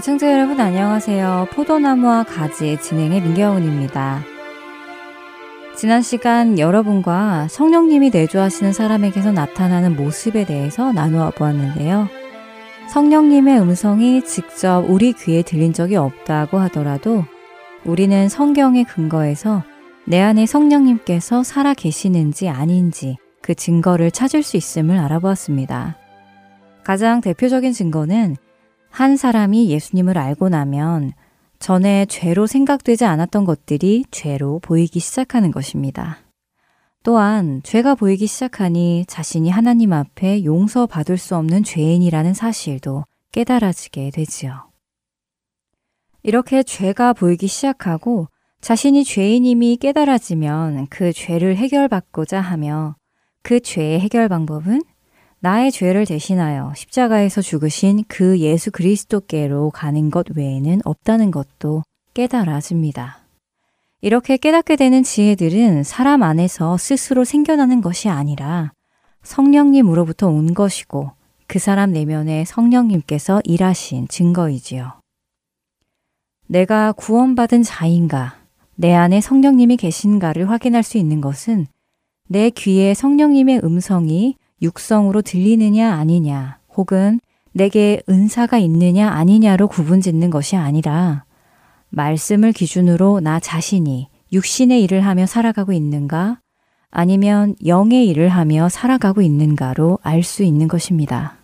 애청자 여러분 안녕하세요. 포도나무와 가지의 진행의 민경훈입니다. 지난 시간 여러분과 성령님이 내주하시는 사람에게서 나타나는 모습에 대해서 나누어 보았는데요. 성령님의 음성이 직접 우리 귀에 들린 적이 없다고 하더라도 우리는 성경의 근거에서 내 안에 성령님께서 살아 계시는지 아닌지 그 증거를 찾을 수 있음을 알아보았습니다. 가장 대표적인 증거는 한 사람이 예수님을 알고 나면 전에 죄로 생각되지 않았던 것들이 죄로 보이기 시작하는 것입니다. 또한 죄가 보이기 시작하니 자신이 하나님 앞에 용서받을 수 없는 죄인이라는 사실도 깨달아지게 되지요. 이렇게 죄가 보이기 시작하고 자신이 죄인임이 깨달아지면 그 죄를 해결받고자 하며 그 죄의 해결 방법은 나의 죄를 대신하여 십자가에서 죽으신 그 예수 그리스도께로 가는 것 외에는 없다는 것도 깨달아집니다. 이렇게 깨닫게 되는 지혜들은 사람 안에서 스스로 생겨나는 것이 아니라 성령님으로부터 온 것이고 그 사람 내면에 성령님께서 일하신 증거이지요. 내가 구원받은 자인가, 내 안에 성령님이 계신가를 확인할 수 있는 것은 내 귀에 성령님의 음성이 육성으로 들리느냐 아니냐, 혹은 내게 은사가 있느냐 아니냐로 구분 짓는 것이 아니라 말씀을 기준으로 나 자신이 육신의 일을 하며 살아가고 있는가 아니면 영의 일을 하며 살아가고 있는가로 알 수 있는 것입니다.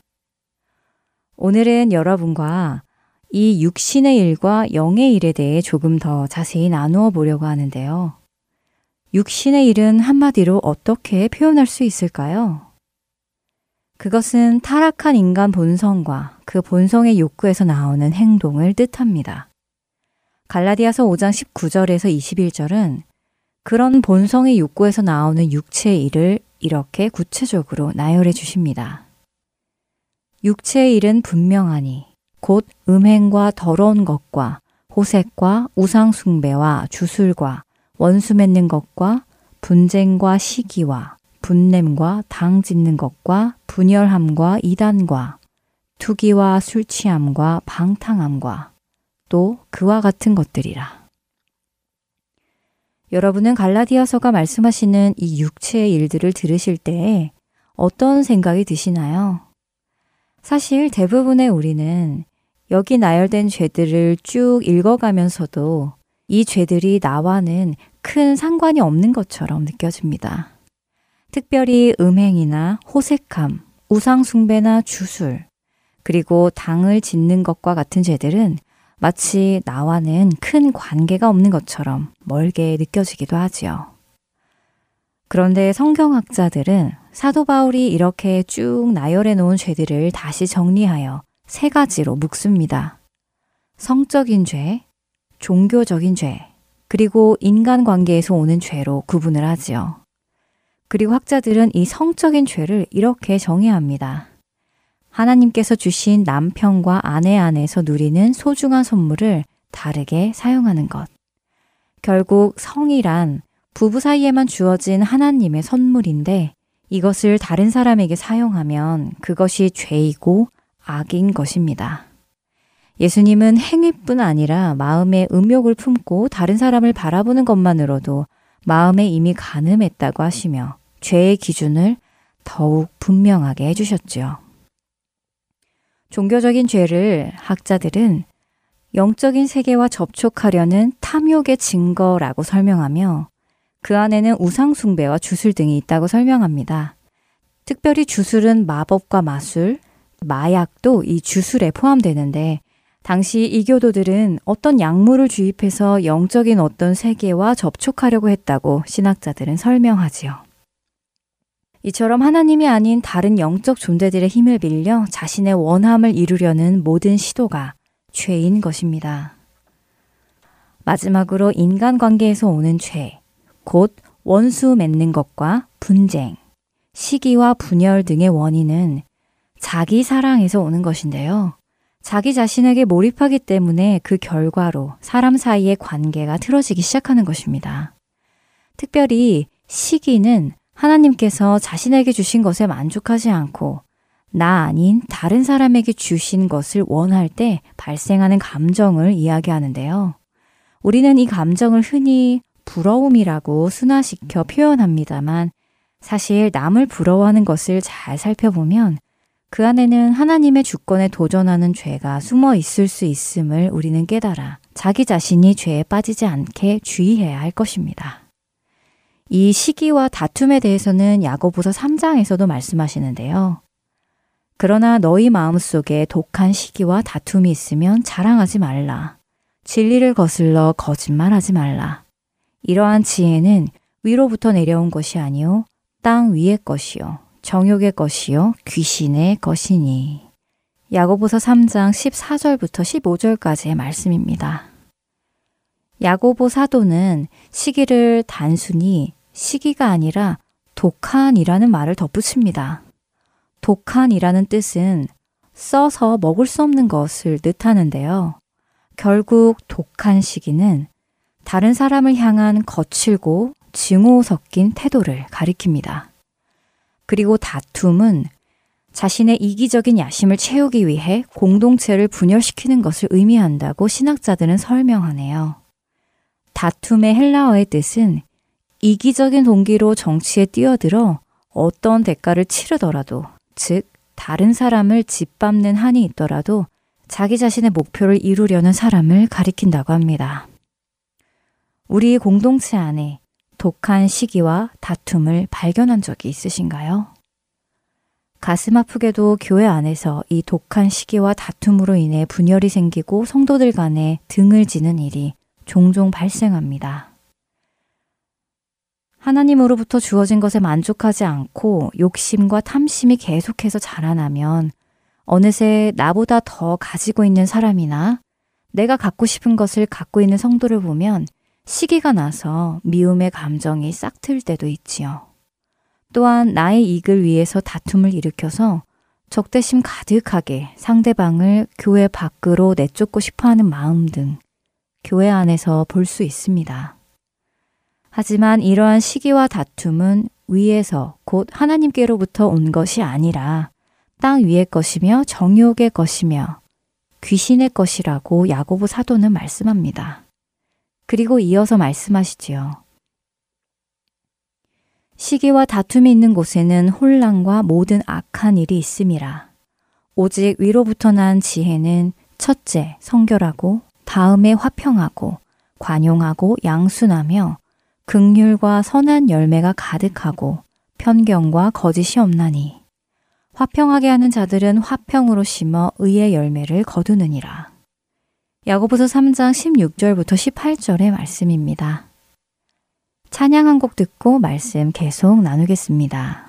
오늘은 여러분과 이 육신의 일과 영의 일에 대해 조금 더 자세히 나누어 보려고 하는데요. 육신의 일은 한마디로 어떻게 표현할 수 있을까요? 그것은 타락한 인간 본성과 그 본성의 욕구에서 나오는 행동을 뜻합니다. 갈라디아서 5장 19절에서 21절은 그런 본성의 욕구에서 나오는 육체의 일을 이렇게 구체적으로 나열해 주십니다. 육체의 일은 분명하니 곧 음행과 더러운 것과 호색과 우상숭배와 주술과 원수 맺는 것과 분쟁과 시기와 분냄과 당 짓는 것과 분열함과 이단과 투기와 술 취함과 방탕함과 또 그와 같은 것들이라. 여러분은 갈라디아서가 말씀하시는 이 육체의 일들을 들으실 때 어떤 생각이 드시나요? 사실 대부분의 우리는 여기 나열된 죄들을 쭉 읽어가면서도 이 죄들이 나와는 큰 상관이 없는 것처럼 느껴집니다. 특별히 음행이나 호색함, 우상숭배나 주술, 그리고 당을 짓는 것과 같은 죄들은 마치 나와는 큰 관계가 없는 것처럼 멀게 느껴지기도 하지요. 그런데 성경학자들은 사도 바울이 이렇게 쭉 나열해 놓은 죄들을 다시 정리하여 세 가지로 묶습니다. 성적인 죄, 종교적인 죄, 그리고 인간관계에서 오는 죄로 구분을 하지요. 그리고 학자들은 이 성적인 죄를 이렇게 정의합니다. 하나님께서 주신 남편과 아내 안에서 누리는 소중한 선물을 다르게 사용하는 것. 결국 성이란 부부 사이에만 주어진 하나님의 선물인데 이것을 다른 사람에게 사용하면 그것이 죄이고 악인 것입니다. 예수님은 행위뿐 아니라 마음의 음욕을 품고 다른 사람을 바라보는 것만으로도 마음에 이미 가늠했다고 하시며 죄의 기준을 더욱 분명하게 해주셨지요. 종교적인 죄를 학자들은 영적인 세계와 접촉하려는 탐욕의 증거라고 설명하며 그 안에는 우상숭배와 주술 등이 있다고 설명합니다. 특별히 주술은 마법과 마술, 마약도 이 주술에 포함되는데 당시 이교도들은 어떤 약물을 주입해서 영적인 어떤 세계와 접촉하려고 했다고 신학자들은 설명하지요. 이처럼 하나님이 아닌 다른 영적 존재들의 힘을 빌려 자신의 원함을 이루려는 모든 시도가 죄인 것입니다. 마지막으로 인간 관계에서 오는 죄, 곧 원수 맺는 것과 분쟁, 시기와 분열 등의 원인은 자기 사랑에서 오는 것인데요. 자기 자신에게 몰입하기 때문에 그 결과로 사람 사이의 관계가 틀어지기 시작하는 것입니다. 특별히 시기는 하나님께서 자신에게 주신 것에 만족하지 않고 나 아닌 다른 사람에게 주신 것을 원할 때 발생하는 감정을 이야기하는데요. 우리는 이 감정을 흔히 부러움이라고 순화시켜 표현합니다만 사실 남을 부러워하는 것을 잘 살펴보면 그 안에는 하나님의 주권에 도전하는 죄가 숨어 있을 수 있음을 우리는 깨달아 자기 자신이 죄에 빠지지 않게 주의해야 할 것입니다. 이 시기와 다툼에 대해서는 야고보서 3장에서도 말씀하시는데요. 그러나 너희 마음속에 독한 시기와 다툼이 있으면 자랑하지 말라. 진리를 거슬러 거짓말하지 말라. 이러한 지혜는 위로부터 내려온 것이 아니요 땅 위의 것이요 정욕의 것이요 귀신의 것이니. 야고보서 3장 14절부터 15절까지의 말씀입니다. 야고보 사도는 시기를 단순히 시기가 아니라 독한이라는 말을 덧붙입니다. 독한이라는 뜻은 써서 먹을 수 없는 것을 뜻하는데요. 결국 독한 시기는 다른 사람을 향한 거칠고 증오 섞인 태도를 가리킵니다. 그리고 다툼은 자신의 이기적인 야심을 채우기 위해 공동체를 분열시키는 것을 의미한다고 신학자들은 설명하네요. 다툼의 헬라어의 뜻은 이기적인 동기로 정치에 뛰어들어 어떤 대가를 치르더라도, 즉, 다른 사람을 짓밟는 한이 있더라도 자기 자신의 목표를 이루려는 사람을 가리킨다고 합니다. 우리 공동체 안에 독한 시기와 다툼을 발견한 적이 있으신가요? 가슴 아프게도 교회 안에서 이 독한 시기와 다툼으로 인해 분열이 생기고 성도들 간에 등을 지는 일이 종종 발생합니다. 하나님으로부터 주어진 것에 만족하지 않고 욕심과 탐심이 계속해서 자라나면 어느새 나보다 더 가지고 있는 사람이나 내가 갖고 싶은 것을 갖고 있는 성도를 보면 시기가 나서 미움의 감정이 싹틀 때도 있지요. 또한 나의 이익을 위해서 다툼을 일으켜서 적대심 가득하게 상대방을 교회 밖으로 내쫓고 싶어 하는 마음 등 교회 안에서 볼 수 있습니다. 하지만 이러한 시기와 다툼은 위에서 곧 하나님께로부터 온 것이 아니라 땅 위의 것이며 정욕의 것이며 귀신의 것이라고 야고보 사도는 말씀합니다. 그리고 이어서 말씀하시지요. 시기와 다툼이 있는 곳에는 혼란과 모든 악한 일이 있음이라. 오직 위로부터 난 지혜는 첫째 성결하고 다음에 화평하고 관용하고 양순하며 극률과 선한 열매가 가득하고 편견과 거짓이 없나니 화평하게 하는 자들은 화평으로 심어 의의 열매를 거두느니라. 야고보서 3장 16절부터 18절의 말씀입니다. 찬양 한 곡 듣고 말씀 계속 나누겠습니다.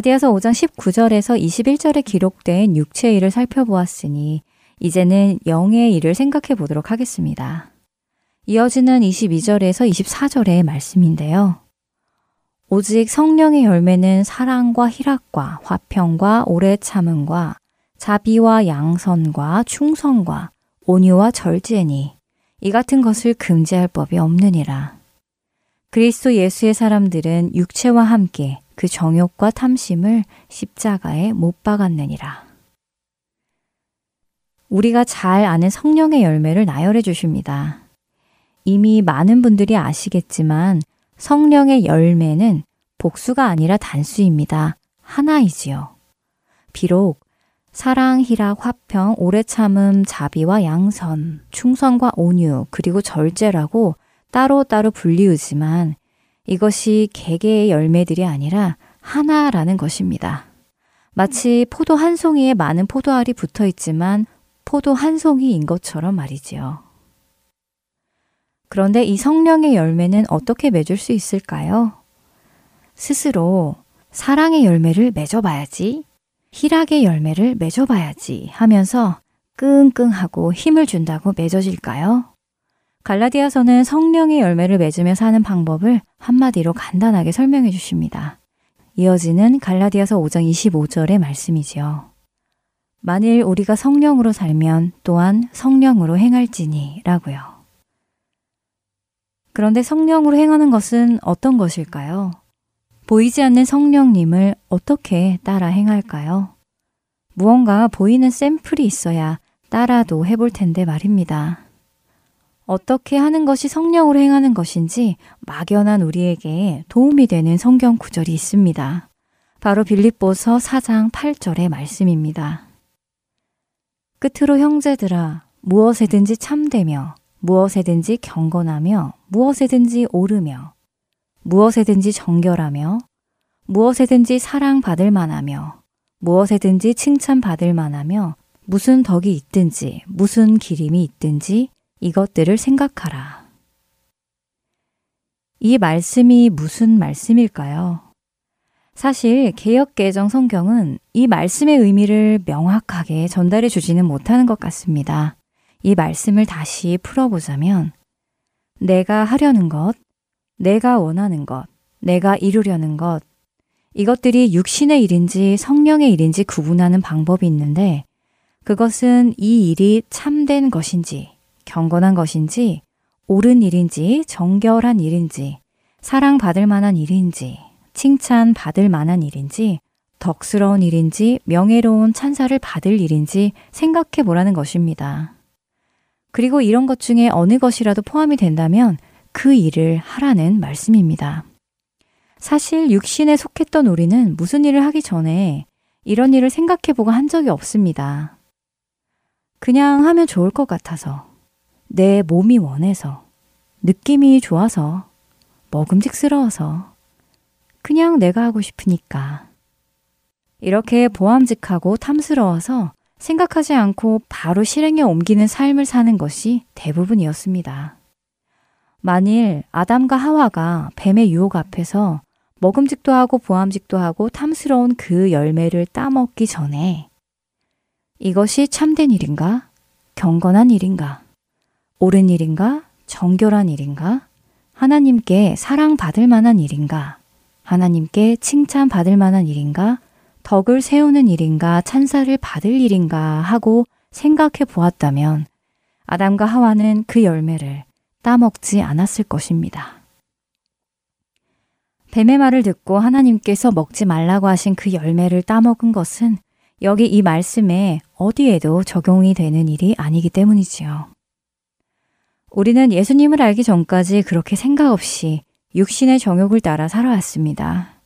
갈라디아서 5장 19절에서 21절에 기록된 육체의 일을 살펴보았으니 이제는 영의 일을 생각해 보도록 하겠습니다. 이어지는 22절에서 24절의 말씀인데요. 오직 성령의 열매는 사랑과 희락과 화평과 오래 참음과 자비와 양선과 충성과 온유와 절제니 이 같은 것을 금지할 법이 없느니라. 그리스도 예수의 사람들은 육체와 함께 그 정욕과 탐심을 십자가에 못 박았느니라. 우리가 잘 아는 성령의 열매를 나열해 주십니다. 이미 많은 분들이 아시겠지만 성령의 열매는 복수가 아니라 단수입니다. 하나이지요. 비록 사랑, 희락, 화평, 오래 참음, 자비와 양선, 충성과 온유, 그리고 절제라고 따로따로 불리우지만 이것이 개개의 열매들이 아니라 하나라는 것입니다. 마치 포도 한 송이에 많은 포도알이 붙어 있지만 포도 한 송이인 것처럼 말이지요. 그런데 이 성령의 열매는 어떻게 맺을 수 있을까요? 스스로 사랑의 열매를 맺어봐야지, 희락의 열매를 맺어봐야지 하면서 끙끙하고 힘을 준다고 맺어질까요? 갈라디아서는 성령의 열매를 맺으며 사는 방법을 한마디로 간단하게 설명해 주십니다. 이어지는 갈라디아서 5장 25절의 말씀이지요. 만일 우리가 성령으로 살면 또한 성령으로 행할지니 라고요. 그런데 성령으로 행하는 것은 어떤 것일까요? 보이지 않는 성령님을 어떻게 따라 행할까요? 무언가 보이는 샘플이 있어야 따라도 해볼 텐데 말입니다. 어떻게 하는 것이 성령으로 행하는 것인지 막연한 우리에게 도움이 되는 성경 구절이 있습니다. 바로 빌립보서 4장 8절의 말씀입니다. 끝으로 형제들아 무엇에든지 참되며 무엇에든지 경건하며 무엇에든지 오르며 무엇에든지 정결하며 무엇에든지 사랑받을 만하며 무엇에든지 칭찬받을 만하며 무슨 덕이 있든지 무슨 기림이 있든지 이것들을 생각하라. 이 말씀이 무슨 말씀일까요? 사실 개혁개정 성경은 이 말씀의 의미를 명확하게 전달해 주지는 못하는 것 같습니다. 이 말씀을 다시 풀어보자면, 내가 하려는 것, 내가 원하는 것, 내가 이루려는 것, 이것들이 육신의 일인지 성령의 일인지 구분하는 방법이 있는데, 그것은 이 일이 참된 것인지, 경건한 것인지, 옳은 일인지, 정결한 일인지, 사랑받을 만한 일인지, 칭찬 받을 만한 일인지, 덕스러운 일인지, 명예로운 찬사를 받을 일인지 생각해 보라는 것입니다. 그리고 이런 것 중에 어느 것이라도 포함이 된다면 그 일을 하라는 말씀입니다. 사실 육신에 속했던 우리는 무슨 일을 하기 전에 이런 일을 생각해 보고 한 적이 없습니다. 그냥 하면 좋을 것 같아서, 내 몸이 원해서, 느낌이 좋아서, 먹음직스러워서, 그냥 내가 하고 싶으니까. 이렇게 보암직하고 탐스러워서 생각하지 않고 바로 실행에 옮기는 삶을 사는 것이 대부분이었습니다. 만일 아담과 하와가 뱀의 유혹 앞에서 먹음직도 하고 보암직도 하고 탐스러운 그 열매를 따먹기 전에 이것이 참된 일인가? 경건한 일인가? 옳은 일인가? 정결한 일인가? 하나님께 사랑받을 만한 일인가? 하나님께 칭찬받을 만한 일인가? 덕을 세우는 일인가? 찬사를 받을 일인가? 하고 생각해 보았다면 아담과 하와는 그 열매를 따먹지 않았을 것입니다. 뱀의 말을 듣고 하나님께서 먹지 말라고 하신 그 열매를 따먹은 것은 여기 이 말씀에 어디에도 적용이 되는 일이 아니기 때문이지요. 우리는 예수님을 알기 전까지 그렇게 생각 없이 육신의 정욕을 따라 살아왔습니다.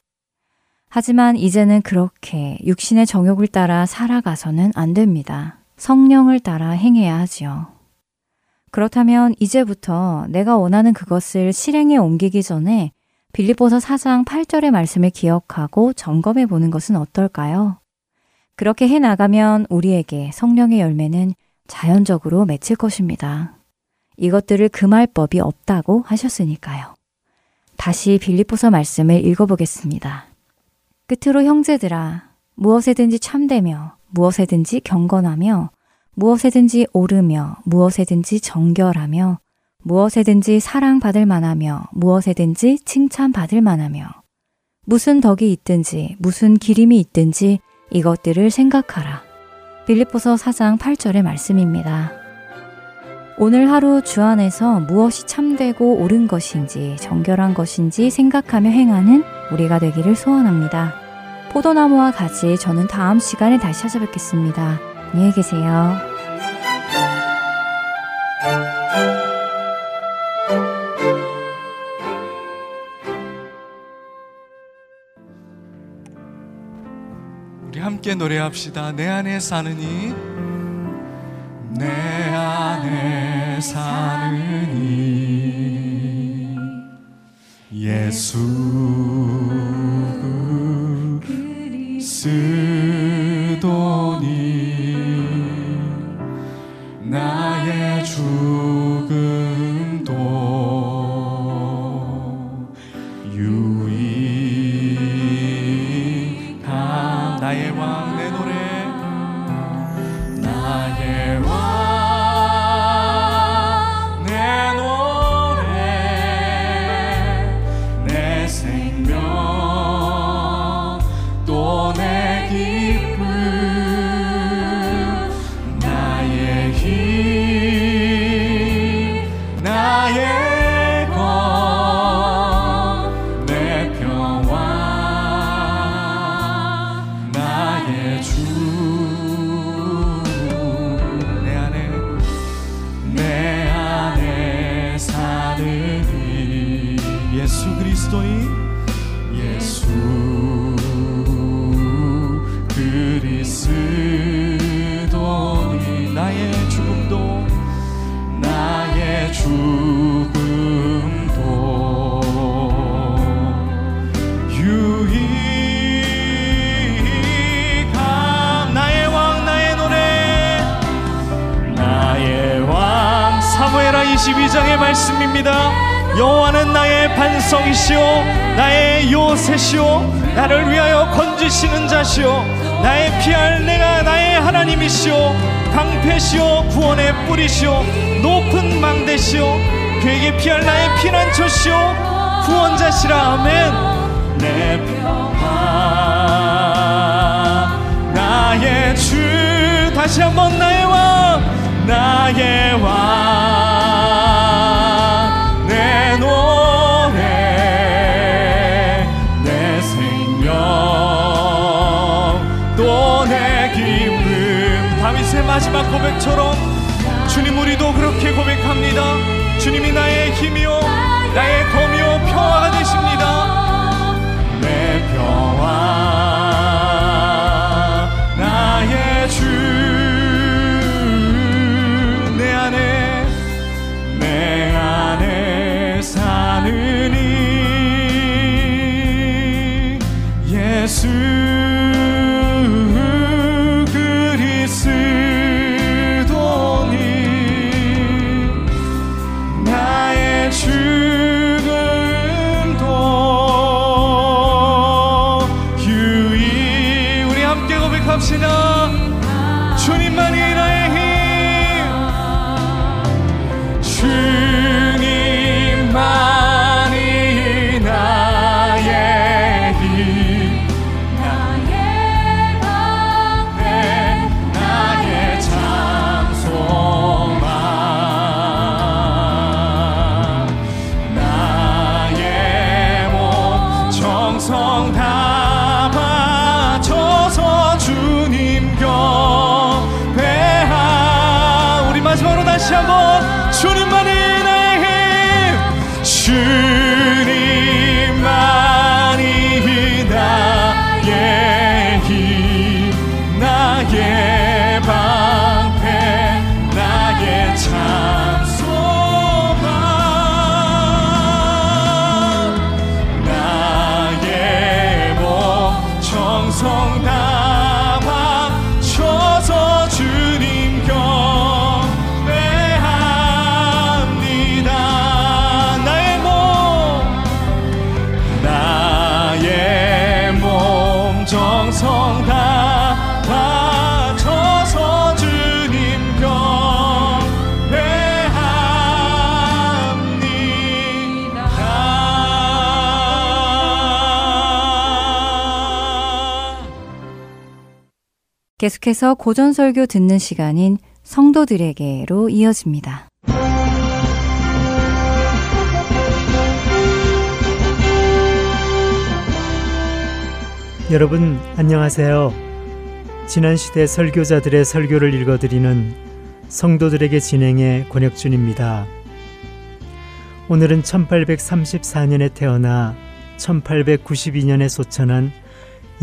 하지만 이제는 그렇게 육신의 정욕을 따라 살아가서는 안 됩니다. 성령을 따라 행해야 하지요. 그렇다면 이제부터 내가 원하는 그것을 실행에 옮기기 전에 빌립보서 4장 8절의 말씀을 기억하고 점검해 보는 것은 어떨까요? 그렇게 해 나가면 우리에게 성령의 열매는 자연적으로 맺힐 것입니다. 이것들을 금할 법이 없다고 하셨으니까요. 다시 빌립보서 말씀을 읽어보겠습니다. 끝으로 형제들아 무엇에든지 참되며 무엇에든지 경건하며 무엇에든지 오르며 무엇에든지 정결하며 무엇에든지 사랑받을 만하며 무엇에든지 칭찬받을 만하며 무슨 덕이 있든지 무슨 기림이 있든지 이것들을 생각하라. 빌립보서 4장 8절의 말씀입니다. 오늘 하루 주 안에서 무엇이 참되고 옳은 것인지 정결한 것인지 생각하며 행하는 우리가 되기를 소원합니다. 포도나무와 같이 저는 다음 시간에 다시 찾아뵙겠습니다. 안녕히 계세요. 우리 함께 노래합시다. 내 안에 사느니 내 안에 사느니. 예수 그리스도니. 나의 죽 마지막 고백처럼 주님 우리도 그렇게 고백합니다. 주님이 나의 힘이요 나의 검 계속해서 고전설교 듣는 시간인 성도들에게로 이어집니다. 여러분 안녕하세요. 지난 시대 설교자들의 설교를 읽어드리는 성도들에게 진행의 권혁준입니다. 오늘은 1834년에 태어나 1892년에 소천한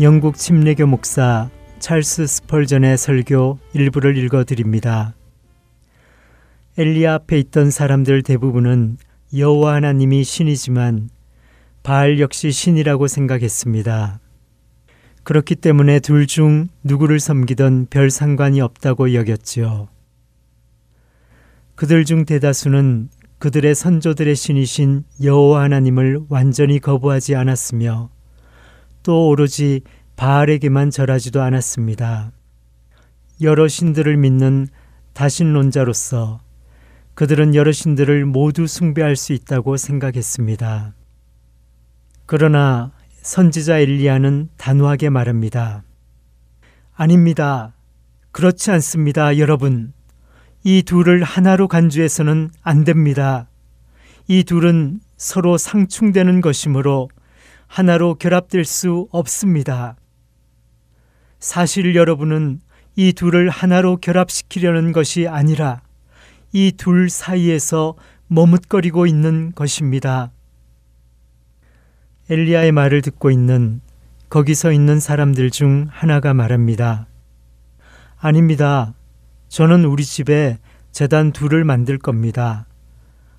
영국 침례교 목사 찰스 스펄전의 설교 일부를 읽어 드립니다. 엘리야 앞에 있던 사람들 대부분은 여호와 하나님이 신이지만 바알 역시 신이라고 생각했습니다. 그렇기 때문에 둘 중 누구를 섬기던 별 상관이 없다고 여겼지요. 그들 중 대다수는 그들의 선조들의 신이신 여호와 하나님을 완전히 거부하지 않았으며 또 오로지 바알에게만 절하지도 않았습니다. 여러 신들을 믿는 다신론자로서 그들은 여러 신들을 모두 숭배할 수 있다고 생각했습니다. 그러나 선지자 엘리야는 단호하게 말합니다. 아닙니다. 그렇지 않습니다, 여러분. 이 둘을 하나로 간주해서는 안 됩니다. 이 둘은 서로 상충되는 것이므로 하나로 결합될 수 없습니다. 사실 여러분은 이 둘을 하나로 결합시키려는 것이 아니라 이 둘 사이에서 머뭇거리고 있는 것입니다. 엘리야의 말을 듣고 있는 거기 서 있는 사람들 중 하나가 말합니다. 아닙니다. 저는 우리 집에 재단 둘을 만들 겁니다.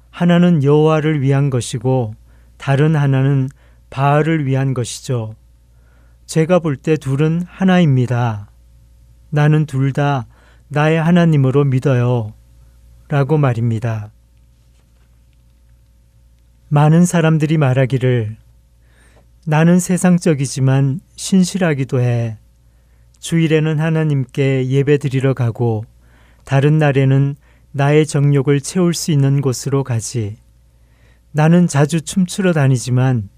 하나는 여호와를 위한 것이고 다른 하나는 바알을 위한 것이죠. 제가 볼 때 둘은 하나입니다. 나는 둘 다 나의 하나님으로 믿어요. 라고 말입니다. 많은 사람들이 말하기를 나는 세상적이지만 신실하기도 해. 주일에는 하나님께 예배 드리러 가고 다른 날에는 나의 정욕을 채울 수 있는 곳으로 가지. 나는 자주 춤추러 다니지만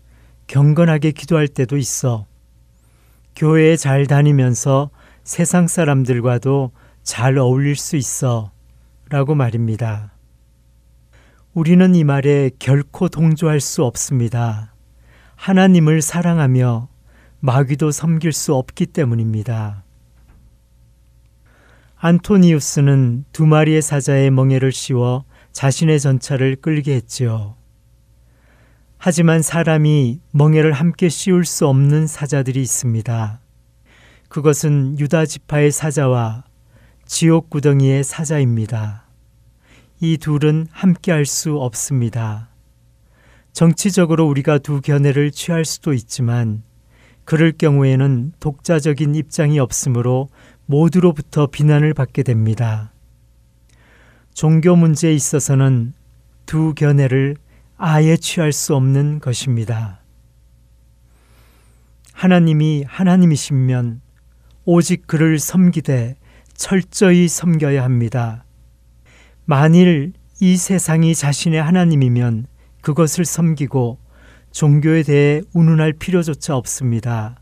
경건하게 기도할 때도 있어. 교회에 잘 다니면서 세상 사람들과도 잘 어울릴 수 있어. 라고 말입니다. 우리는 이 말에 결코 동조할 수 없습니다. 하나님을 사랑하며 마귀도 섬길 수 없기 때문입니다. 안토니우스는 두 마리의 사자의 멍에를 씌워 자신의 전차를 끌게 했지요. 하지만 사람이 멍에를 함께 씌울 수 없는 사자들이 있습니다. 그것은 유다 지파의 사자와 지옥 구덩이의 사자입니다. 이 둘은 함께 할 수 없습니다. 정치적으로 우리가 두 견해를 취할 수도 있지만 그럴 경우에는 독자적인 입장이 없으므로 모두로부터 비난을 받게 됩니다. 종교 문제에 있어서는 두 견해를 아예 취할 수 없는 것입니다. 하나님이 하나님이시면 오직 그를 섬기되 철저히 섬겨야 합니다. 만일 이 세상이 자신의 하나님이면 그것을 섬기고 종교에 대해 운운할 필요조차 없습니다.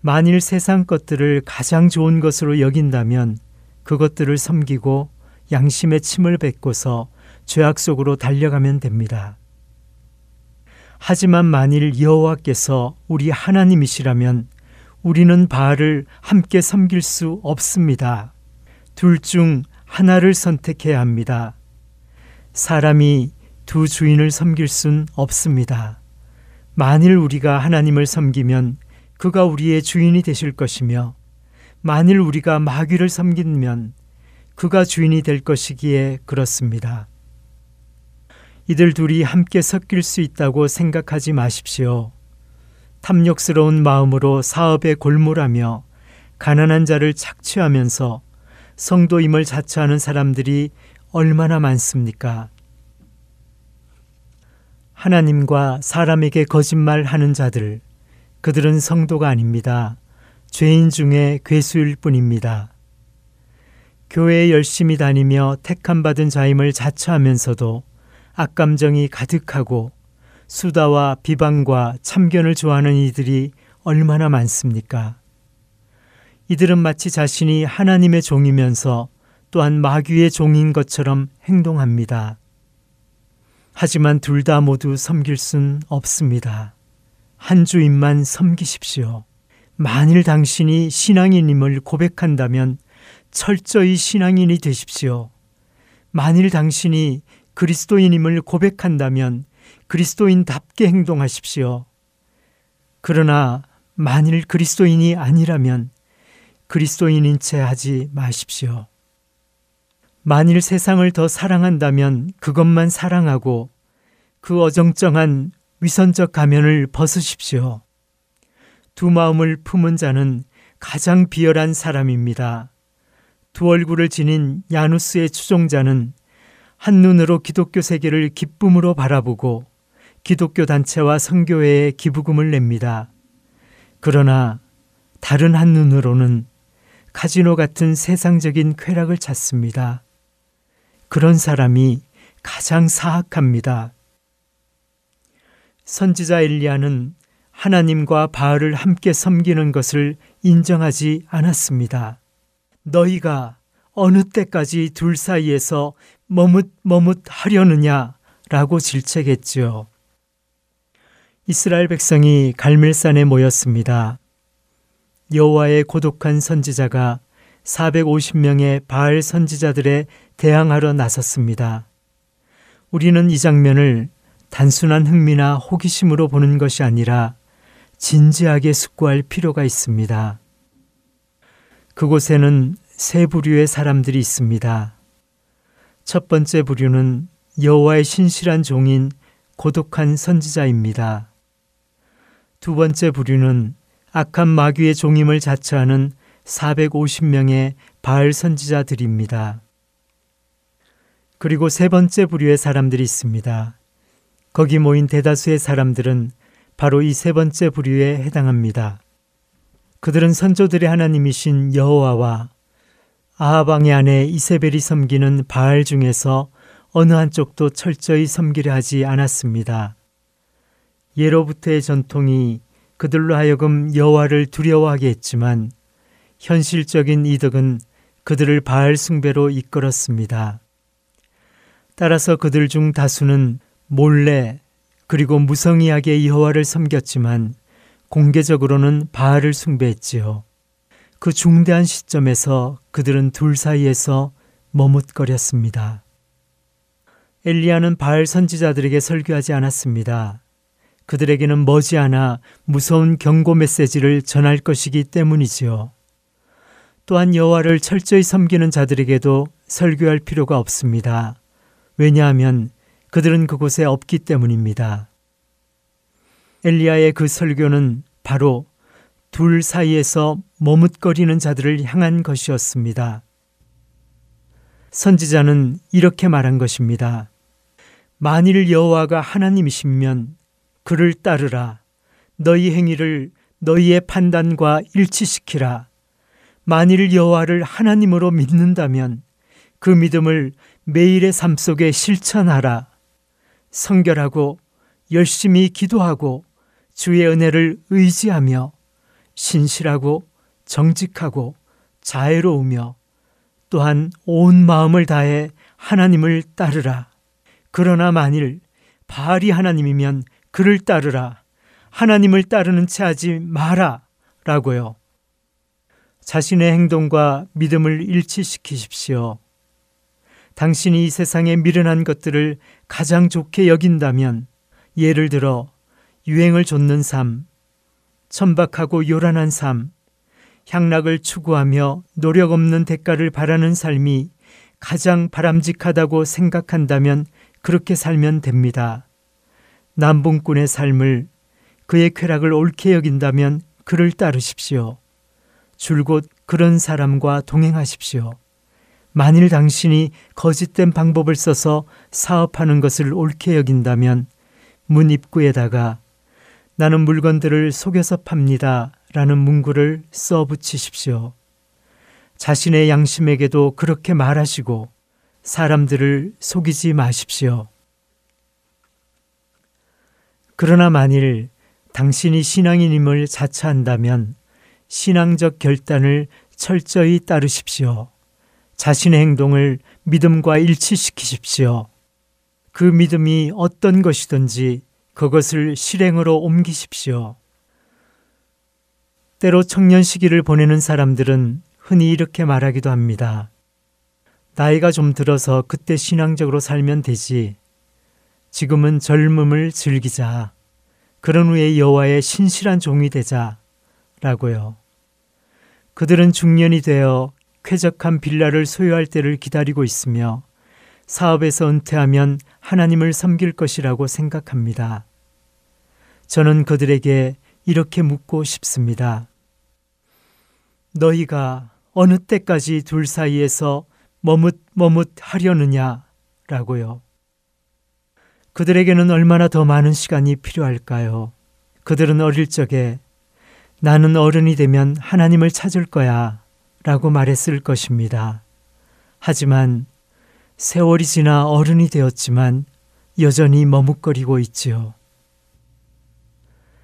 만일 세상 것들을 가장 좋은 것으로 여긴다면 그것들을 섬기고 양심의 침을 뱉고서 죄악 속으로 달려가면 됩니다. 하지만 만일 여호와께서 우리 하나님이시라면 우리는 바알을 함께 섬길 수 없습니다. 둘 중 하나를 선택해야 합니다. 사람이 두 주인을 섬길 순 없습니다. 만일 우리가 하나님을 섬기면 그가 우리의 주인이 되실 것이며 만일 우리가 마귀를 섬기면 그가 주인이 될 것이기에 그렇습니다. 이들 둘이 함께 섞일 수 있다고 생각하지 마십시오. 탐욕스러운 마음으로 사업에 골몰하며 가난한 자를 착취하면서 성도임을 자처하는 사람들이 얼마나 많습니까? 하나님과 사람에게 거짓말하는 자들, 그들은 성도가 아닙니다. 죄인 중에 괴수일 뿐입니다. 교회에 열심히 다니며 택함 받은 자임을 자처하면서도 악감정이 가득하고 수다와 비방과 참견을 좋아하는 이들이 얼마나 많습니까? 이들은 마치 자신이 하나님의 종이면서 또한 마귀의 종인 것처럼 행동합니다. 하지만 둘 다 모두 섬길 순 없습니다. 한 주인만 섬기십시오. 만일 당신이 신앙인임을 고백한다면 철저히 신앙인이 되십시오. 만일 당신이 그리스도인임을 고백한다면 그리스도인답게 행동하십시오. 그러나 만일 그리스도인이 아니라면 그리스도인인 채 하지 마십시오. 만일 세상을 더 사랑한다면 그것만 사랑하고 그 어정쩡한 위선적 가면을 벗으십시오. 두 마음을 품은 자는 가장 비열한 사람입니다. 두 얼굴을 지닌 야누스의 추종자는 한눈으로 기독교 세계를 기쁨으로 바라보고 기독교 단체와 성교회에 기부금을 냅니다. 그러나 다른 한눈으로는 카지노 같은 세상적인 쾌락을 찾습니다. 그런 사람이 가장 사악합니다. 선지자 엘리야는 하나님과 바알을 함께 섬기는 것을 인정하지 않았습니다. 너희가 어느 때까지 둘 사이에서 머뭇머뭇 하려느냐라고 질책했지요. 이스라엘 백성이 갈멜산에 모였습니다. 여호와의 고독한 선지자가 450명의 바알 선지자들에 대항하러 나섰습니다. 우리는 이 장면을 단순한 흥미나 호기심으로 보는 것이 아니라 진지하게 숙고할 필요가 있습니다. 그곳에는 세 부류의 사람들이 있습니다. 첫 번째 부류는 여호와의 신실한 종인 고독한 선지자입니다. 두 번째 부류는 악한 마귀의 종임을 자처하는 450명의 바알 선지자들입니다. 그리고 세 번째 부류의 사람들이 있습니다. 거기 모인 대다수의 사람들은 바로 이 세 번째 부류에 해당합니다. 그들은 선조들의 하나님이신 여호와와 아하방의 아내 이세벨이 섬기는 바알 중에서 어느 한쪽도 철저히 섬기려 하지 않았습니다. 예로부터의 전통이 그들로 하여금 여호와를 두려워하게 했지만 현실적인 이득은 그들을 바알 숭배로 이끌었습니다. 따라서 그들 중 다수는 몰래 그리고 무성의하게 여호와를 섬겼지만 공개적으로는 바알을 숭배했지요. 그 중대한 시점에서 그들은 둘 사이에서 머뭇거렸습니다. 엘리야는 바알 선지자들에게 설교하지 않았습니다. 그들에게는 머지않아 무서운 경고 메시지를 전할 것이기 때문이지요. 또한 여호와를 철저히 섬기는 자들에게도 설교할 필요가 없습니다. 왜냐하면 그들은 그곳에 없기 때문입니다. 엘리야의 그 설교는 바로 둘 사이에서 머뭇거리는 자들을 향한 것이었습니다. 선지자는 이렇게 말한 것입니다. 만일 여호와가 하나님이시면 그를 따르라. 너희 행위를 너희의 판단과 일치시키라. 만일 여호와를 하나님으로 믿는다면 그 믿음을 매일의 삶 속에 실천하라. 성결하고 열심히 기도하고 주의 은혜를 의지하며 신실하고 정직하고 자애로우며 또한 온 마음을 다해 하나님을 따르라. 그러나 만일 바알이 하나님이면 그를 따르라. 하나님을 따르는 채 하지 마라. 라고요. 자신의 행동과 믿음을 일치시키십시오. 당신이 이 세상에 미련한 것들을 가장 좋게 여긴다면 예를 들어 유행을 좇는 삶, 천박하고 요란한 삶, 향락을 추구하며 노력 없는 대가를 바라는 삶이 가장 바람직하다고 생각한다면 그렇게 살면 됩니다. 남봉꾼의 삶을 그의 쾌락을 옳게 여긴다면 그를 따르십시오. 줄곧 그런 사람과 동행하십시오. 만일 당신이 거짓된 방법을 써서 사업하는 것을 옳게 여긴다면 문 입구에다가 나는 물건들을 속여서 팝니다. 라는 문구를 써 붙이십시오. 자신의 양심에게도 그렇게 말하시고 사람들을 속이지 마십시오. 그러나 만일 당신이 신앙인임을 자처한다면 신앙적 결단을 철저히 따르십시오. 자신의 행동을 믿음과 일치시키십시오. 그 믿음이 어떤 것이든지 그것을 실행으로 옮기십시오. 때로 청년 시기를 보내는 사람들은 흔히 이렇게 말하기도 합니다. 나이가 좀 들어서 그때 신앙적으로 살면 되지. 지금은 젊음을 즐기자. 그런 후에 여호와의 신실한 종이 되자. 라고요. 그들은 중년이 되어 쾌적한 빌라를 소유할 때를 기다리고 있으며 사업에서 은퇴하면 하나님을 섬길 것이라고 생각합니다. 저는 그들에게 이렇게 묻고 싶습니다. 너희가 어느 때까지 둘 사이에서 머뭇머뭇 하려느냐? 라고요. 그들에게는 얼마나 더 많은 시간이 필요할까요? 그들은 어릴 적에 나는 어른이 되면 하나님을 찾을 거야 라고 말했을 것입니다. 하지만 세월이 지나 어른이 되었지만 여전히 머뭇거리고 있지요.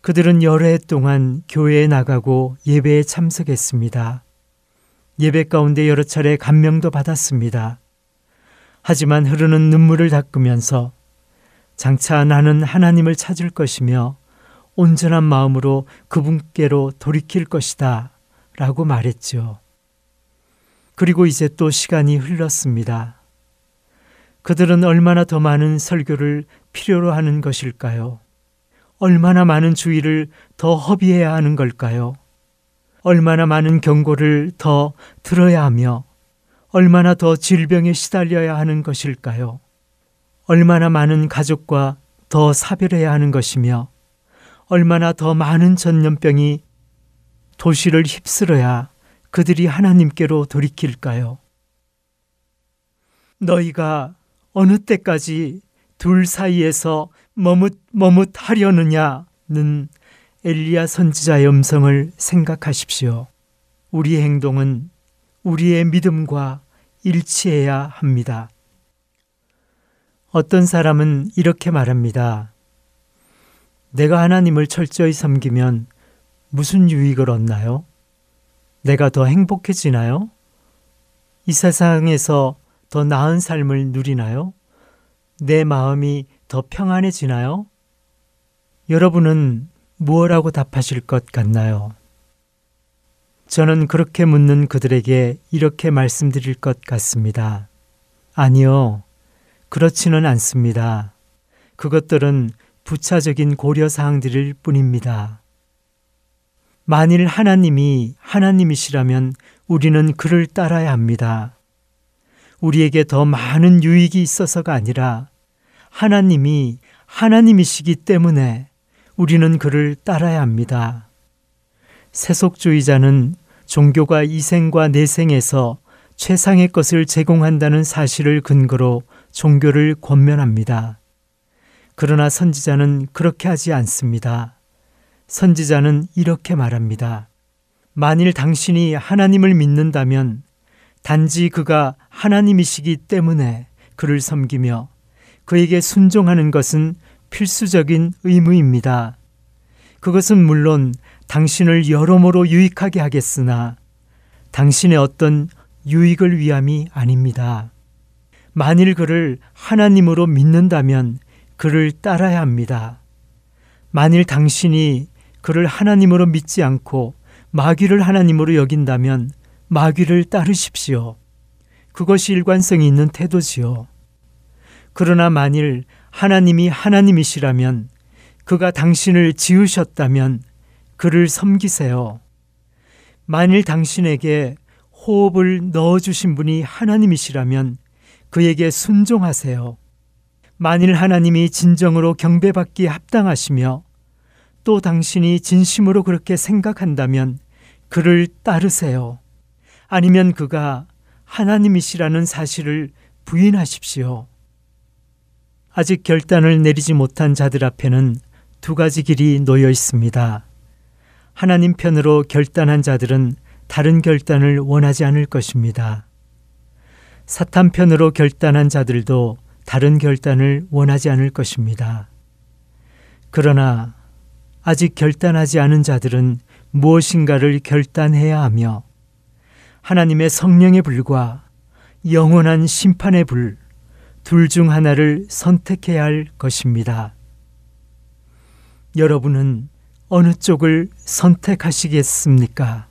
그들은 여러 해 동안 교회에 나가고 예배에 참석했습니다. 예배 가운데 여러 차례 감명도 받았습니다. 하지만 흐르는 눈물을 닦으면서 장차 나는 하나님을 찾을 것이며 온전한 마음으로 그분께로 돌이킬 것이다 라고 말했죠. 그리고 이제 또 시간이 흘렀습니다. 그들은 얼마나 더 많은 설교를 필요로 하는 것일까요? 얼마나 많은 주의를 더 허비해야 하는 걸까요? 얼마나 많은 경고를 더 들어야 하며 얼마나 더 질병에 시달려야 하는 것일까요? 얼마나 많은 가족과 더 사별해야 하는 것이며 얼마나 더 많은 전염병이 도시를 휩쓸어야 그들이 하나님께로 돌이킬까요? 너희가 어느 때까지 둘 사이에서 머뭇머뭇 하려느냐? 엘리야 선지자의 음성을 생각하십시오. 우리의 행동은 우리의 믿음과 일치해야 합니다. 어떤 사람은 이렇게 말합니다. 내가 하나님을 철저히 섬기면 무슨 유익을 얻나요? 내가 더 행복해지나요? 이 세상에서 더 나은 삶을 누리나요? 내 마음이 더 평안해지나요? 여러분은 무엇라고 답하실 것 같나요? 저는 그렇게 묻는 그들에게 이렇게 말씀드릴 것 같습니다. 아니요. 그렇지는 않습니다. 그것들은 부차적인 고려사항들일 뿐입니다. 만일 하나님이 하나님이시라면 우리는 그를 따라야 합니다. 우리에게 더 많은 유익이 있어서가 아니라 하나님이 하나님이시기 때문에 우리는 그를 따라야 합니다. 세속주의자는 종교가 이생과 내생에서 최상의 것을 제공한다는 사실을 근거로 종교를 권면합니다. 그러나 선지자는 그렇게 하지 않습니다. 선지자는 이렇게 말합니다. 만일 당신이 하나님을 믿는다면 단지 그가 하나님이시기 때문에 그를 섬기며 그에게 순종하는 것은 필수적인 의무입니다. 그것은 물론 당신을 여러모로 유익하게 하겠으나 당신의 어떤 유익을 위함이 아닙니다. 만일 그를 하나님으로 믿는다면 그를 따라야 합니다. 만일 당신이 그를 하나님으로 믿지 않고 마귀를 하나님으로 여긴다면 마귀를 따르십시오. 그것이 일관성이 있는 태도지요. 그러나 만일 하나님이 하나님이시라면 그가 당신을 지으셨다면 그를 섬기세요. 만일 당신에게 호흡을 넣어주신 분이 하나님이시라면 그에게 순종하세요. 만일 하나님이 진정으로 경배받기에 합당하시며 또 당신이 진심으로 그렇게 생각한다면 그를 따르세요. 아니면 그가 하나님이시라는 사실을 부인하십시오. 아직 결단을 내리지 못한 자들 앞에는 두 가지 길이 놓여 있습니다. 하나님 편으로 결단한 자들은 다른 결단을 원하지 않을 것입니다. 사탄 편으로 결단한 자들도 다른 결단을 원하지 않을 것입니다. 그러나 아직 결단하지 않은 자들은 무엇인가를 결단해야 하며 하나님의 성령의 불과 영원한 심판의 불, 둘 중 하나를 선택해야 할 것입니다. 여러분은 어느 쪽을 선택하시겠습니까?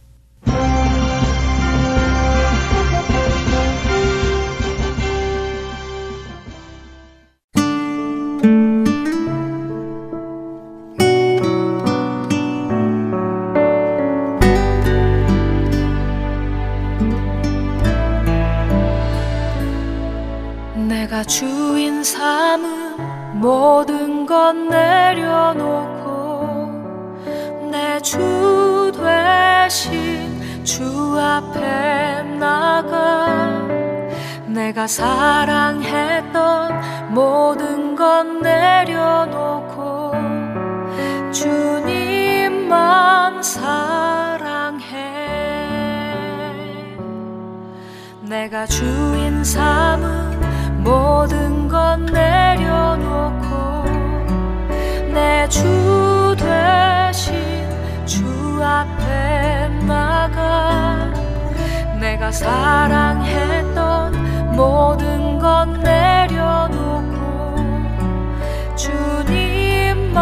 내가 사랑했던 모든 것 내려놓고 주님만 사랑해. 내가 주인 삼은 모든 것 내려놓고 내주 되신 주 앞에 나가. 내가 사랑했던 모든 것 내려놓고 주님만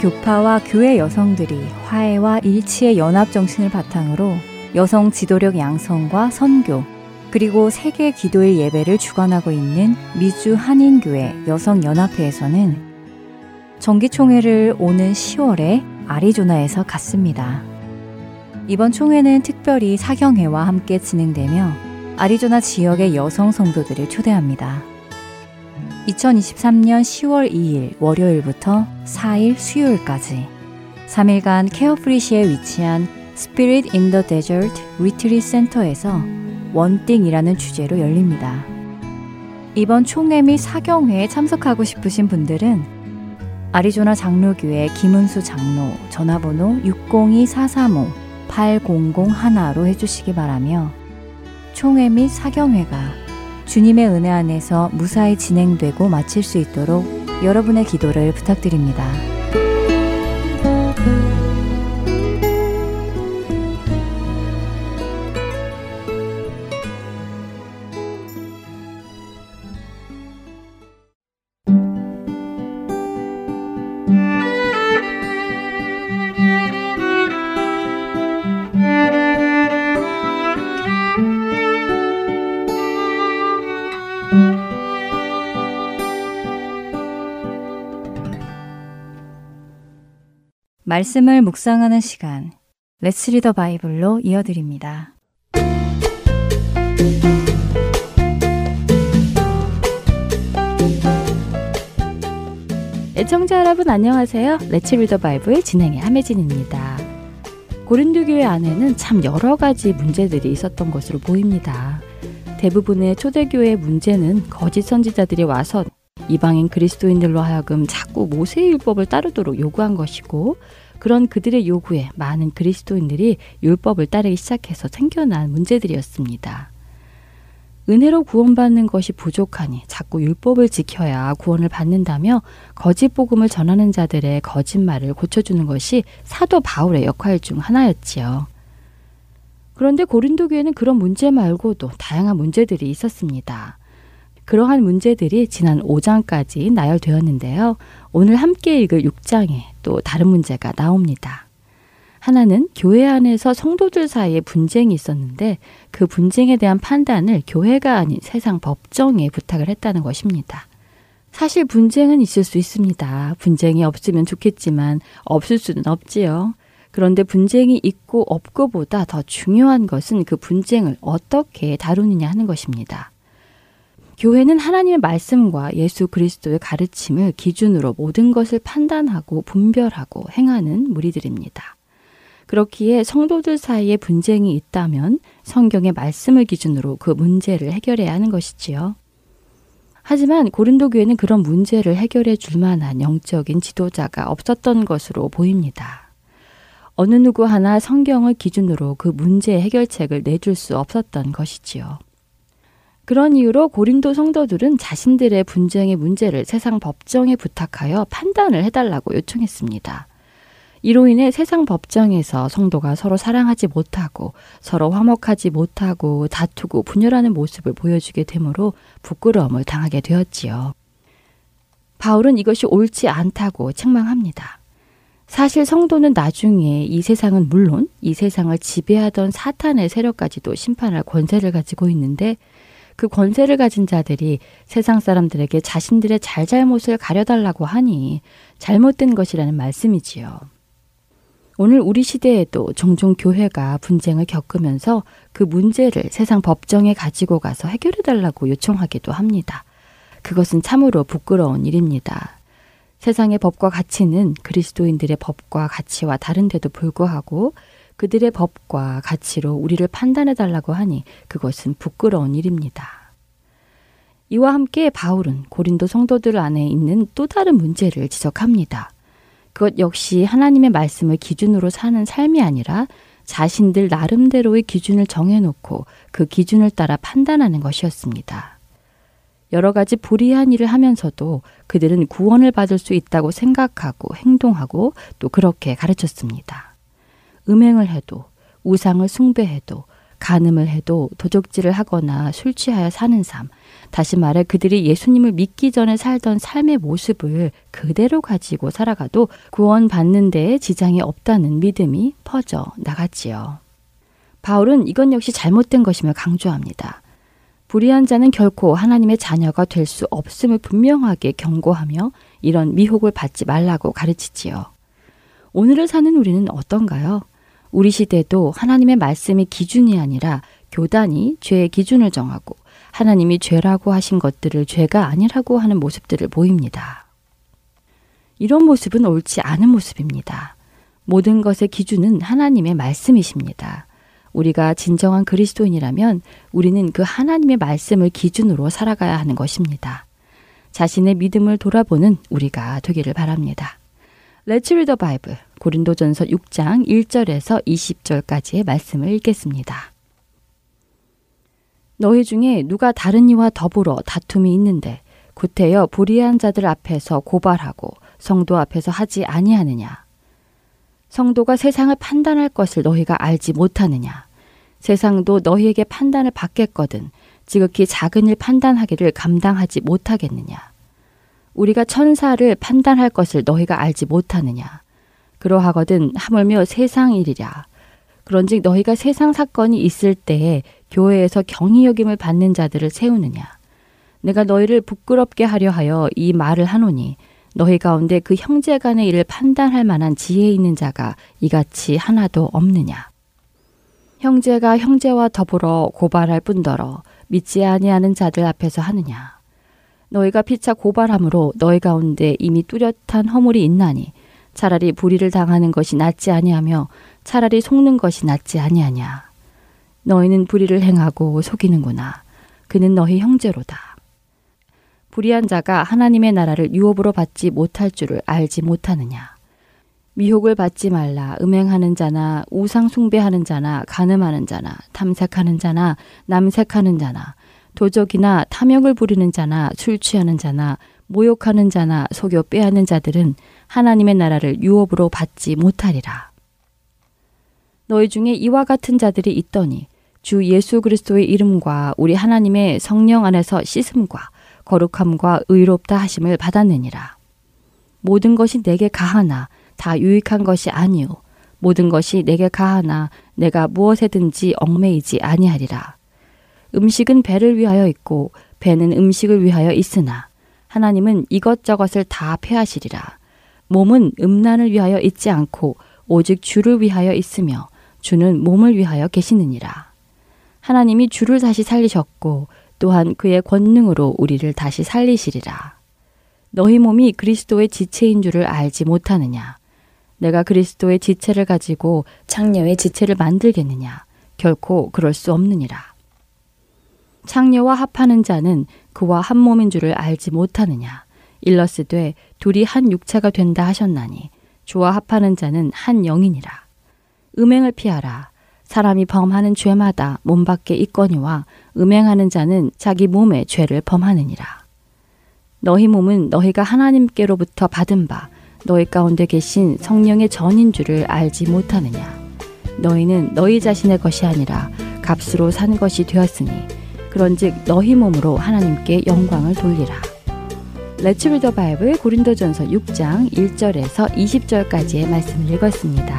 교파와 교회 여성들이 화해와 일치의 연합 정신을 바탕으로 여성 지도력 양성과 선교, 그리고 세계 기도일 예배를 주관하고 있는 미주 한인교회 여성연합회에서는 정기총회를 오는 10월에 아리조나에서 갖습니다. 이번 총회는 특별히 사경회와 함께 진행되며 아리조나 지역의 여성 성도들을 초대합니다. 2023년 10월 2일 월요일부터 4일 수요일까지 3일간 케어프리시에 위치한 Spirit in the Desert Retreat Center에서 원띵이라는 주제로 열립니다. 이번 총회 및 사경회에 참석하고 싶으신 분들은 아리조나 장로교회 김은수 장로 전화번호 602-435-8001로 해주시기 바라며 총회 및 사경회가 주님의 은혜 안에서 무사히 진행되고 마칠 수 있도록 여러분의 기도를 부탁드립니다. 말씀을 묵상하는 시간, Let's Read the Bible로 이어드립니다. 애청자 여러분 안녕하세요. Let's Read the Bible 진행의 함혜진입니다. 고린도 교회 안에는 참 여러 가지 문제들이 있었던 것으로 보입니다. 대부분의 초대교회 문제는 거짓 선지자들이 와서 이방인 그리스도인들로 하여금 자꾸 모세의 율법을 따르도록 요구한 것이고 그런 그들의 요구에 많은 그리스도인들이 율법을 따르기 시작해서 생겨난 문제들이었습니다. 은혜로 구원받는 것이 부족하니 자꾸 율법을 지켜야 구원을 받는다며 거짓 복음을 전하는 자들의 거짓말을 고쳐주는 것이 사도 바울의 역할 중 하나였지요. 그런데 고린도 교회는 그런 문제 말고도 다양한 문제들이 있었습니다. 그러한 문제들이 지난 5장까지 나열되었는데요. 오늘 함께 읽을 6장에 또 다른 문제가 나옵니다. 하나는 교회 안에서 성도들 사이에 분쟁이 있었는데 그 분쟁에 대한 판단을 교회가 아닌 세상 법정에 부탁을 했다는 것입니다. 사실 분쟁은 있을 수 있습니다. 분쟁이 없으면 좋겠지만 없을 수는 없지요. 그런데 분쟁이 있고 없고보다 더 중요한 것은 그 분쟁을 어떻게 다루느냐 하는 것입니다. 교회는 하나님의 말씀과 예수 그리스도의 가르침을 기준으로 모든 것을 판단하고 분별하고 행하는 무리들입니다. 그렇기에 성도들 사이에 분쟁이 있다면 성경의 말씀을 기준으로 그 문제를 해결해야 하는 것이지요. 하지만 고린도 교회는 그런 문제를 해결해 줄 만한 영적인 지도자가 없었던 것으로 보입니다. 어느 누구 하나 성경을 기준으로 그 문제 해결책을 내줄 수 없었던 것이지요. 그런 이유로 고린도 성도들은 자신들의 분쟁의 문제를 세상 법정에 부탁하여 판단을 해달라고 요청했습니다. 이로 인해 세상 법정에서 성도가 서로 사랑하지 못하고 서로 화목하지 못하고 다투고 분열하는 모습을 보여주게 되므로 부끄러움을 당하게 되었지요. 바울은 이것이 옳지 않다고 책망합니다. 사실 성도는 나중에 이 세상은 물론 이 세상을 지배하던 사탄의 세력까지도 심판할 권세를 가지고 있는데 그 권세를 가진 자들이 세상 사람들에게 자신들의 잘잘못을 가려달라고 하니 잘못된 것이라는 말씀이지요. 오늘 우리 시대에도 종종 교회가 분쟁을 겪으면서 그 문제를 세상 법정에 가지고 가서 해결해 달라고 요청하기도 합니다. 그것은 참으로 부끄러운 일입니다. 세상의 법과 가치는 그리스도인들의 법과 가치와 다른데도 불구하고 그들의 법과 가치로 우리를 판단해 달라고 하니 그것은 부끄러운 일입니다. 이와 함께 바울은 고린도 성도들 안에 있는 또 다른 문제를 지적합니다. 그것 역시 하나님의 말씀을 기준으로 사는 삶이 아니라 자신들 나름대로의 기준을 정해놓고 그 기준을 따라 판단하는 것이었습니다. 여러 가지 불의한 일을 하면서도 그들은 구원을 받을 수 있다고 생각하고 행동하고 또 그렇게 가르쳤습니다. 음행을 해도 우상을 숭배해도 간음을 해도 도적질을 하거나 술 취하여 사는 삶, 다시 말해 그들이 예수님을 믿기 전에 살던 삶의 모습을 그대로 가지고 살아가도 구원받는 데에 지장이 없다는 믿음이 퍼져 나갔지요. 바울은 이건 역시 잘못된 것임을 강조합니다. 불의한 자는 결코 하나님의 자녀가 될 수 없음을 분명하게 경고하며 이런 미혹을 받지 말라고 가르치지요. 오늘을 사는 우리는 어떤가요? 우리 시대도 하나님의 말씀이 기준이 아니라 교단이 죄의 기준을 정하고 하나님이 죄라고 하신 것들을 죄가 아니라고 하는 모습들을 보입니다. 이런 모습은 옳지 않은 모습입니다. 모든 것의 기준은 하나님의 말씀이십니다. 우리가 진정한 그리스도인이라면 우리는 그 하나님의 말씀을 기준으로 살아가야 하는 것입니다. 자신의 믿음을 돌아보는 우리가 되기를 바랍니다. Let's read the Bible. 고린도전서 6장 1절에서 20절까지의 말씀을 읽겠습니다. 너희 중에 누가 다른 이와 더불어 다툼이 있는데 구태여 불의한 자들 앞에서 고발하고 성도 앞에서 하지 아니하느냐? 성도가 세상을 판단할 것을 너희가 알지 못하느냐? 세상도 너희에게 판단을 받겠거든 지극히 작은 일 판단하기를 감당하지 못하겠느냐? 우리가 천사를 판단할 것을 너희가 알지 못하느냐 그러하거든 하물며 세상 일이랴 그런즉 너희가 세상 사건이 있을 때에 교회에서 경이 여김을 받는 자들을 세우느냐? 내가 너희를 부끄럽게 하려 하여 이 말을 하노니 너희 가운데 그 형제 간의 일을 판단할 만한 지혜 있는 자가 이같이 하나도 없느냐? 형제가 형제와 더불어 고발할 뿐더러 믿지 아니하는 자들 앞에서 하느냐? 너희가 피차 고발함으로 너희 가운데 이미 뚜렷한 허물이 있나니 차라리 불의를 당하는 것이 낫지 아니하며 차라리 속는 것이 낫지 아니하냐? 너희는 불의를 행하고 속이는구나. 그는 너희 형제로다. 불의한 자가 하나님의 나라를 유업으로 받지 못할 줄을 알지 못하느냐. 미혹을 받지 말라. 음행하는 자나 우상 숭배하는 자나 간음하는 자나 탐색하는 자나 남색하는 자나 도적이나 탐욕을 부리는 자나 술 취하는 자나 모욕하는 자나 속여 빼앗는 자들은 하나님의 나라를 유업으로 받지 못하리라. 너희 중에 이와 같은 자들이 있더니 주 예수 그리스도의 이름과 우리 하나님의 성령 안에서 씻음과 거룩함과 의롭다 하심을 받았느니라. 모든 것이 내게 가하나 다 유익한 것이 아니요 모든 것이 내게 가하나 내가 무엇에든지 얽매이지 아니하리라. 음식은 배를 위하여 있고 배는 음식을 위하여 있으나 하나님은 이것저것을 다 폐하시리라. 몸은 음란을 위하여 있지 않고 오직 주를 위하여 있으며 주는 몸을 위하여 계시느니라. 하나님이 주를 다시 살리셨고 또한 그의 권능으로 우리를 다시 살리시리라. 너희 몸이 그리스도의 지체인 줄을 알지 못하느냐? 내가 그리스도의 지체를 가지고 창녀의 지체를 만들겠느냐? 결코 그럴 수 없느니라. 창녀와 합하는 자는 그와 한 몸인 줄을 알지 못하느냐? 일러스되 둘이 한 육체가 된다 하셨나니 주와 합하는 자는 한 영이니라. 음행을 피하라. 사람이 범하는 죄마다 몸 밖에 있거니와 음행하는 자는 자기 몸에 죄를 범하느니라. 너희 몸은 너희가 하나님께로부터 받은 바 너희 가운데 계신 성령의 전인 줄을 알지 못하느냐. 너희는 너희 자신의 것이 아니라 값으로 산 것이 되었으니 그런즉 너희 몸으로 하나님께 영광을 돌리라. 레츠 리더 바이블 고린도전서 6장 1절에서 20절까지의 말씀을 읽었습니다.